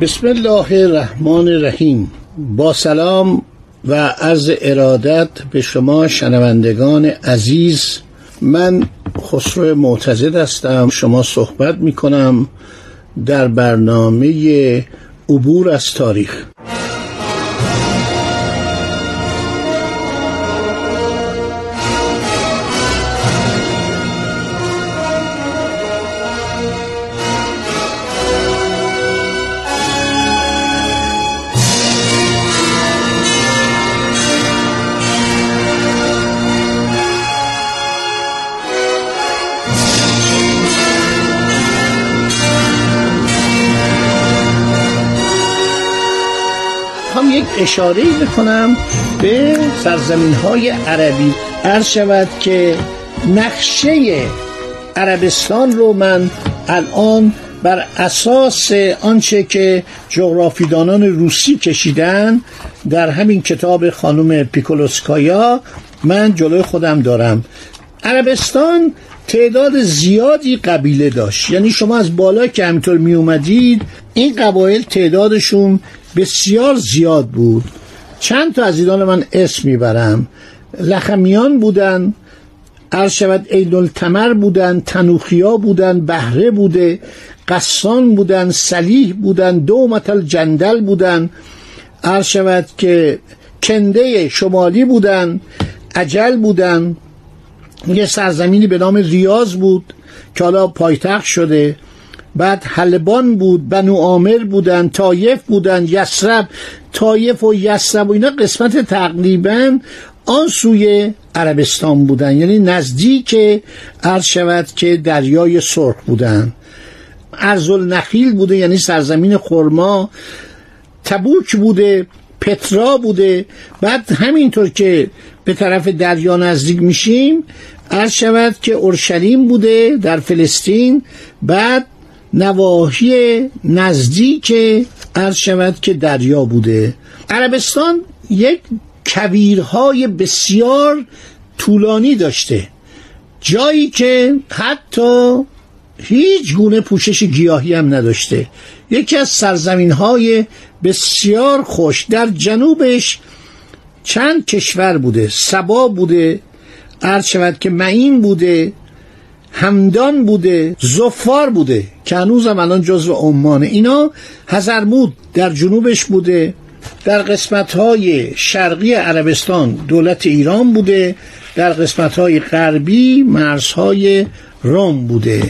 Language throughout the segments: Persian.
بسم الله الرحمن الرحیم. با سلام و عرض ارادت به شما شنوندگان عزیز من خسرو معتزد هستم. شما صحبت می کنم در برنامه عبور از تاریخ. اشاره بکنم به سرزمین های عربی. عرض شود که نقشه عربستان رو من الان بر اساس آنچه که جغرافیدانان روسی کشیدن در همین کتاب خانم پیکولوسکایا من جلوی خودم دارم. عربستان تعداد زیادی قبیله داشت. یعنی شما از بالا که همینطور می اومدید این قبایل تعدادشون بسیار زیاد بود. چند تا از ایدان من اسم می‌برم. لخمیان بودن عرض شود تمر بودن تنوخیا بودن بهره بوده قصان بودن سلیح بودن دومت الجندل بودن. عرض شود که کنده شمالی بودن عجل بودن. یه سرزمینی به نام ریاض بود که حالا پایتخت شده. بعد حلبان بود بنو عامر بودن طائف بودن یثرب طائف و یثرب و اینا قسمت تقریبا آن سوی عربستان بودن. یعنی نزدیک عرض شود که دریای سرخ بودن. ارض النخیل بوده یعنی سرزمین خرما. تبوک بوده پترا بوده. بعد همینطور که به طرف دریا نزدیک میشیم عرض شود که اورشلیم بوده در فلسطین. بعد نواحی نزدیک عرض شود که دریا بوده. عربستان یک کویرهای بسیار طولانی داشته. جایی که حتی هیچ گونه پوشش گیاهی هم نداشته. یکی از سرزمین های بسیار خوش در جنوبش چند کشور بوده. سبا بوده. عرض شود که معین بوده. همدان بوده زفار بوده که هنوزم الان جزو عمانه. اینا هزرمود در جنوبش بوده در قسمت های شرقی عربستان دولت ایران بوده در قسمت های غربی مرزهای روم بوده.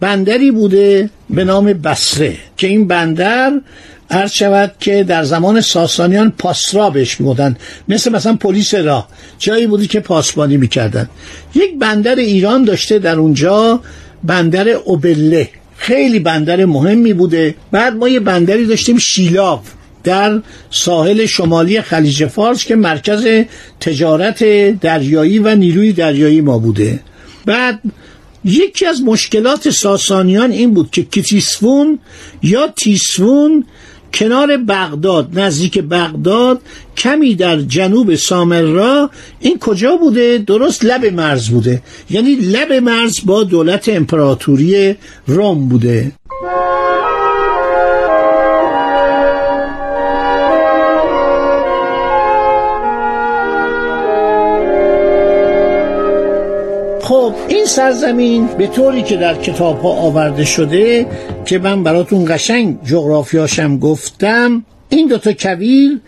بندری بوده به نام بسره که این بندر عرض شود که در زمان ساسانیان پاسرا بهش می‌گفتن. مثل مثلا پلیس راه. جایی بودی که پاسبانی می‌کردن. یک بندر ایران داشته در اونجا بندر اوبله. خیلی بندر مهمی بوده. بعد ما یه بندری داشتیم شیلاو در ساحل شمالی خلیج فارس که مرکز تجارت دریایی و نیروی دریایی ما بوده. بعد یکی از مشکلات ساسانیان این بود که کتیسفون یا تیسفون کنار بغداد نزدیک بغداد کمی در جنوب سامرا این کجا بوده؟ درست لب مرز بوده. یعنی لب مرز با دولت امپراتوری روم بوده. خب این سرزمین به طوری که در کتاب ها آورده شده که من براتون قشنگ جغرافیاشم گفتم این دوتا کویر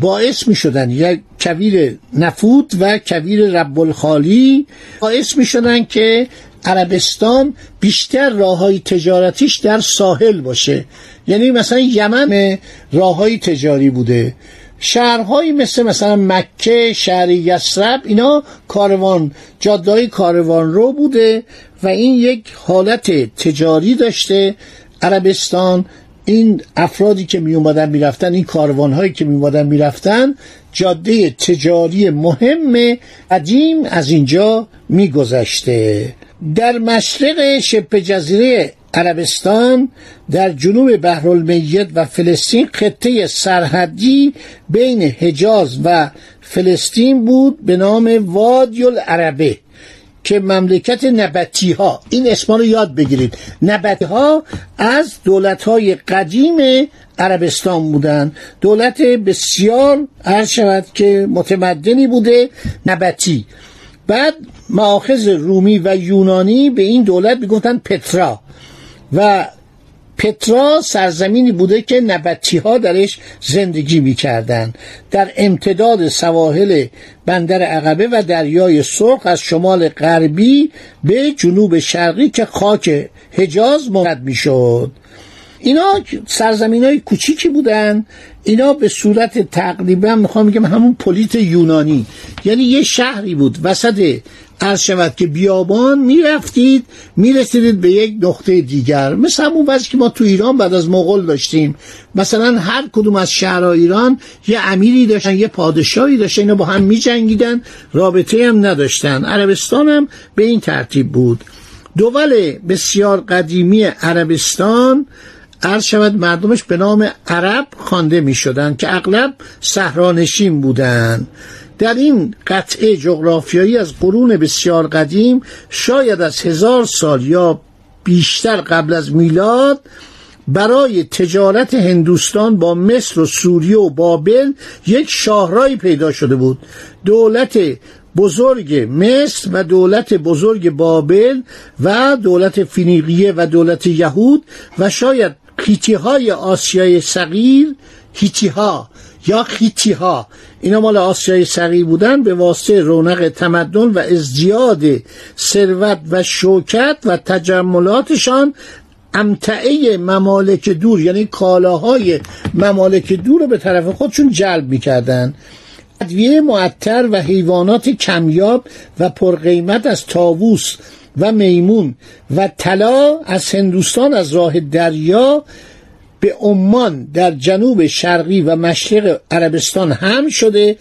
باعث می شدن یک کویر نفوت و کویر رب الخالی باعث می شدن که عربستان بیشتر راه های تجارتیش در ساحل باشه. یعنی مثلا یمن راه های تجاری بوده. شهرهایی مثل مثلا مکه شهر یسرب اینا کاروان جادههای کاروان رو بوده و این یک حالت تجاری داشته. عربستان این افرادی که می اومدن می‌رفتن این کاروان هایی که می اومدن می‌رفتن جاده تجاری مهم قدیم از اینجا میگذشته در مشرق شبه جزیره عربستان در جنوب بحرالمیت و فلسطین خطه سرحدی بین حجاز و فلسطین بود به نام وادی العربه که مملکت نبتی ها این اسما رو یاد بگیرید. نبتی ها از دولت های قدیم عربستان بودن. دولت بسیار هر شود که متمدنی بوده نبتی بعد معاخذ رومی و یونانی به این دولت می‌گفتن پترا. و پترا سرزمینی بوده که نبتی ها درش زندگی می‌کردند در امتداد سواحل بندر عقبه و دریای سرخ از شمال غربی به جنوب شرقی که خاک حجاز مرد می‌شد. اینا سرزمین های کوچیکی بودن. اینا به صورت تقریبا می‌خوام بگم همون پلیت یونانی. یعنی یه شهری بود وسط عرض شود که بیابان می‌رفتید می‌رسیدید به یک نقطه دیگر. مثل همون وضعی که ما تو ایران بعد از مغول داشتیم. مثلا هر کدوم از شهرهای ایران یه امیری داشتن یه پادشاهی داشتن اینا با هم میجنگیدن. رابطه هم نداشتن. عربستان هم به این ترتیب بود. دول بسیار قدیمی عربستان عرض شود مردمش به نام عرب خوانده می شدن که اغلب صحرانشین بودند. در این قطعه جغرافیایی از قرون بسیار قدیم شاید از هزار سال یا بیشتر قبل از میلاد برای تجارت هندوستان با مصر و سوریه و بابل یک شاهرایی پیدا شده بود. دولت بزرگ مصر و دولت بزرگ بابل و دولت فینیقیه و دولت یهود و شاید خیتی های آسیای صغیر هیتی ها یا خیتی ها اینا مال آسیای صغیر بودن به واسطه رونق تمدن و ازدیاد ثروت و شوکت و تجملاتشان امتعه ممالک دور یعنی کالاهای ممالک دور رو به طرف خودشون جلب می‌کردن. ادویه معطر و حیوانات کمیاب و پرقیمت از تاووس و میمون و طلا از هندوستان از راه دریا به عمان در جنوب شرقی و مشرق عربستان هم شده.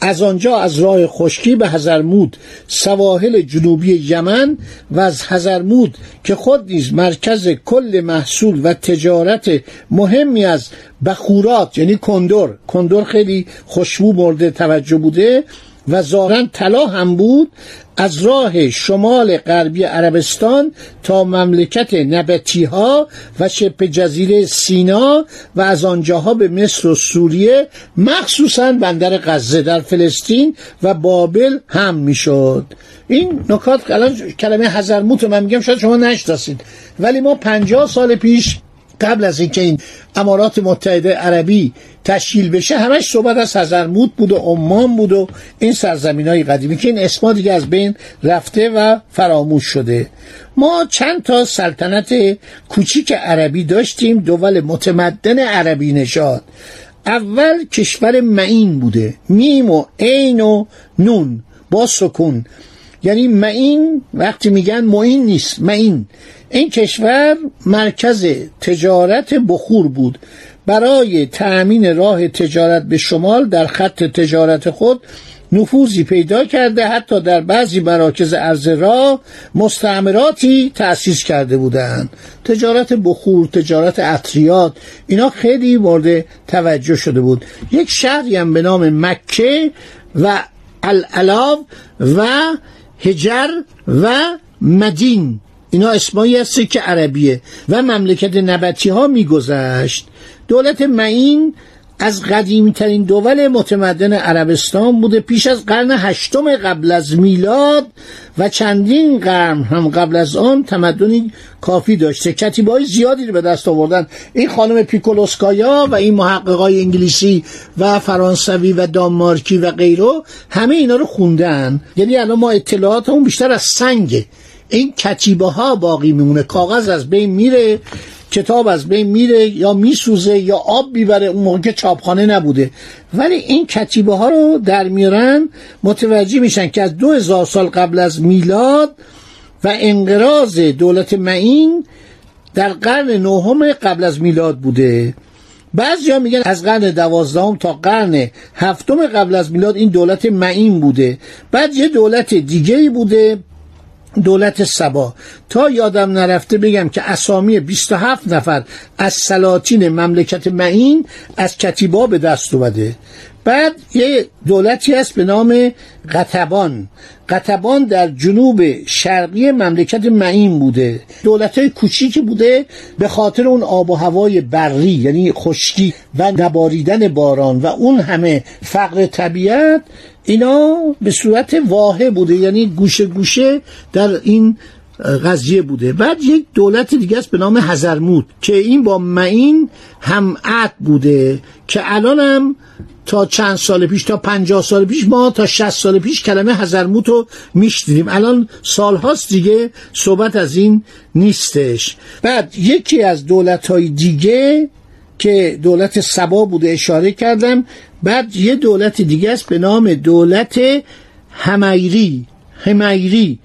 از آنجا از راه خشکی به هزرمود سواحل جنوبی یمن و از هزرمود که خود نیز مرکز کل محصول و تجارت مهمی از بخورات یعنی کندور کندور خیلی خوشبو مورد توجه بوده. و ظاهرا طلا هم بود از راه شمال غربی عربستان تا مملکت نبتی ها و شبه جزیره سینا و از آنجاها به مصر و سوریه مخصوصا بندر غزه در فلسطین و بابل هم می‌شد. این نکات الان کلمه هزرموت من میگم شاید شما نشناسید. ولی ما پنجاه سال پیش قبل از اینکه این امارات متحده عربی تشکیل بشه همش صحبت از هزرموت بود و عمان بود و این سرزمین های قدیمی که این اسما دیگه از بین رفته و فراموش شده. ما چند تا سلطنت کوچیک عربی داشتیم دول متمدن عربی نشاد اول کشور معین بوده. میم و عین و نون با سکون. یعنی معین وقتی میگن معین نیست معین. این کشور مرکز تجارت بخور بود. برای تأمین راه تجارت به شمال در خط تجارت خود نفوذی پیدا کرده حتی در بعضی مراکز ارز راه مستعمراتی تأسیس کرده بودند. تجارت بخور تجارت عطریات اینا خیلی مورد توجه شده بود. یک شهری هم به نام مکه و الالاو و هجر و مدین. اینا اسمایی هستی که عربیه و مملکت نبتی ها میگذشت. دولت معین از قدیمی ترین دول متمدن عربستان بوده پیش از قرن هشتم قبل از میلاد و چندین قرن هم قبل از آن تمدنی کافی داشته کتیبای زیادی رو به دست آوردن. این خانم پیکولوسکایا و این محققای انگلیسی و فرانسوی و دانمارکی و غیره همه اینا رو خوندن. یعنی الان ما اطلاعاتمون بیشتر از سنگه. این کتیبه ها باقی میمونه. کاغذ از بین میره کتاب از بین میره یا میسوزه یا آب می‌بره. اون موقع چاپخانه نبوده. ولی این کتیبه ها رو در میارن متوجه میشن که از دو هزار سال قبل از میلاد و انقراض دولت معین در قرن نهم قبل از میلاد بوده. بعضی ها میگن از قرن دوازدهم تا قرن هفتم قبل از میلاد این دولت معین بوده. بعد یه دولت دیگه بوده. دولت سبا. تا یادم نرفته بگم که اسامی 27 نفر از سلاطین مملکت معین از کتیبا به دست اومده. بعد یه دولتی هست به نام قطبان. قطبان در جنوب شرقی مملکت معین بوده. دولت های کوچیکی بوده به خاطر اون آب و هوای بری یعنی خشکی و نباریدن باران. و اون همه فقر طبیعت اینا به صورت واحد بوده یعنی گوشه گوشه در این قضیه بوده. بعد یک دولت دیگه است به نام هزرموت که این با معین همعت بوده که الان هم تا چند سال پیش تا پنجاه سال پیش ما تا شست سال پیش کلمه هزرموت رو میشنیدیم. الان سالهاست دیگه صحبت از این نیستش. بعد یکی از دولت های دیگه که دولت سبا بوده اشاره کردم بعد یه دولت دیگه است به نام دولت همیری همیری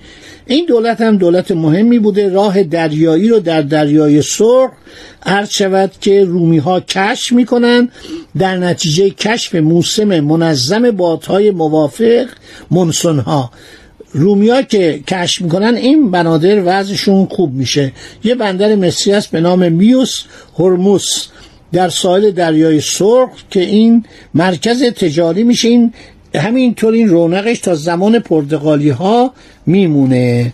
این دولت هم دولت مهمی بوده. راه دریایی رو در دریای سرخ عرض شود که رومی ها کشف می‌کنن. در نتیجه کشف موسم منظم بادهای موافق منسون ها رومیا که کشف می‌کنن این بنادر وضعشون خوب میشه. یه بندر مصری است به نام میوس هرموس در ساحل دریای سرخ که این مرکز تجاری میشه. این همینطور این رونقش تا زمان پرتغالی ها میمونه.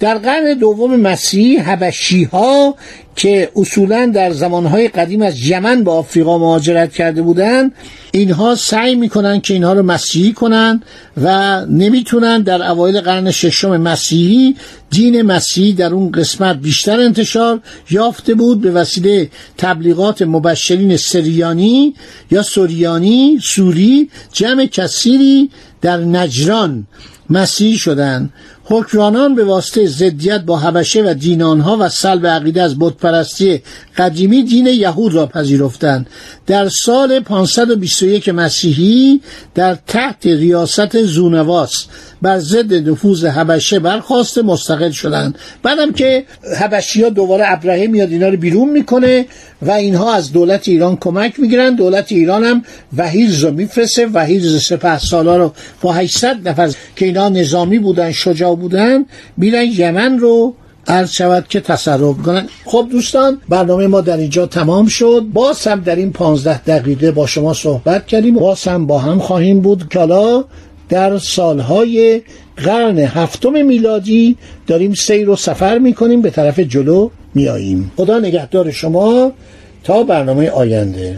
در قرن دوم مسیحی هبشی ها که اصولا در زمانهای قدیم از یمن به آفریقا مهاجرت کرده بودند اینها سعی می‌کنن که اینها رو مسیحی کنن و نمی‌تونن در اوایل قرن ششم مسیحی دین مسیحی در اون قسمت بیشتر انتشار یافته بود به وسیله تبلیغات مبشرین سریانی یا سوریانی سوری جمع کثیری در نجران مسیحی شدند حکرانان به واسطه ضدیت با حبشه و دینانها و سلب عقیده از بتپرستی قدیمی دین یهود را پذیرفتند. در سال 521 مسیحی در تحت ریاست زونواس بر ضد نفوذ حبشه برخواسته مستقل شدند. بعدم که حبشی ها دوباره ابراهیم میاد اینا رو بیرون می‌کنه. و اینها از دولت ایران کمک می‌گیرن. دولت ایران هم وحیرز رو میفرسته. وحیرز سپه سالا رو با 800 نفر که اینا نظامی بودن شجاع بودن میرن یمن رو عرض شود که تصرف کنن. خب دوستان برنامه ما در اینجا تمام شد. باز هم در این پانزده دقیقه با شما صحبت کردیم. باز هم با هم خواهیم بود که حالا در سالهای قرن هفتم میلادی داریم سیر و سفر می‌کنیم. به طرف جلو میاییم. خدا نگهدار شما تا برنامه آینده.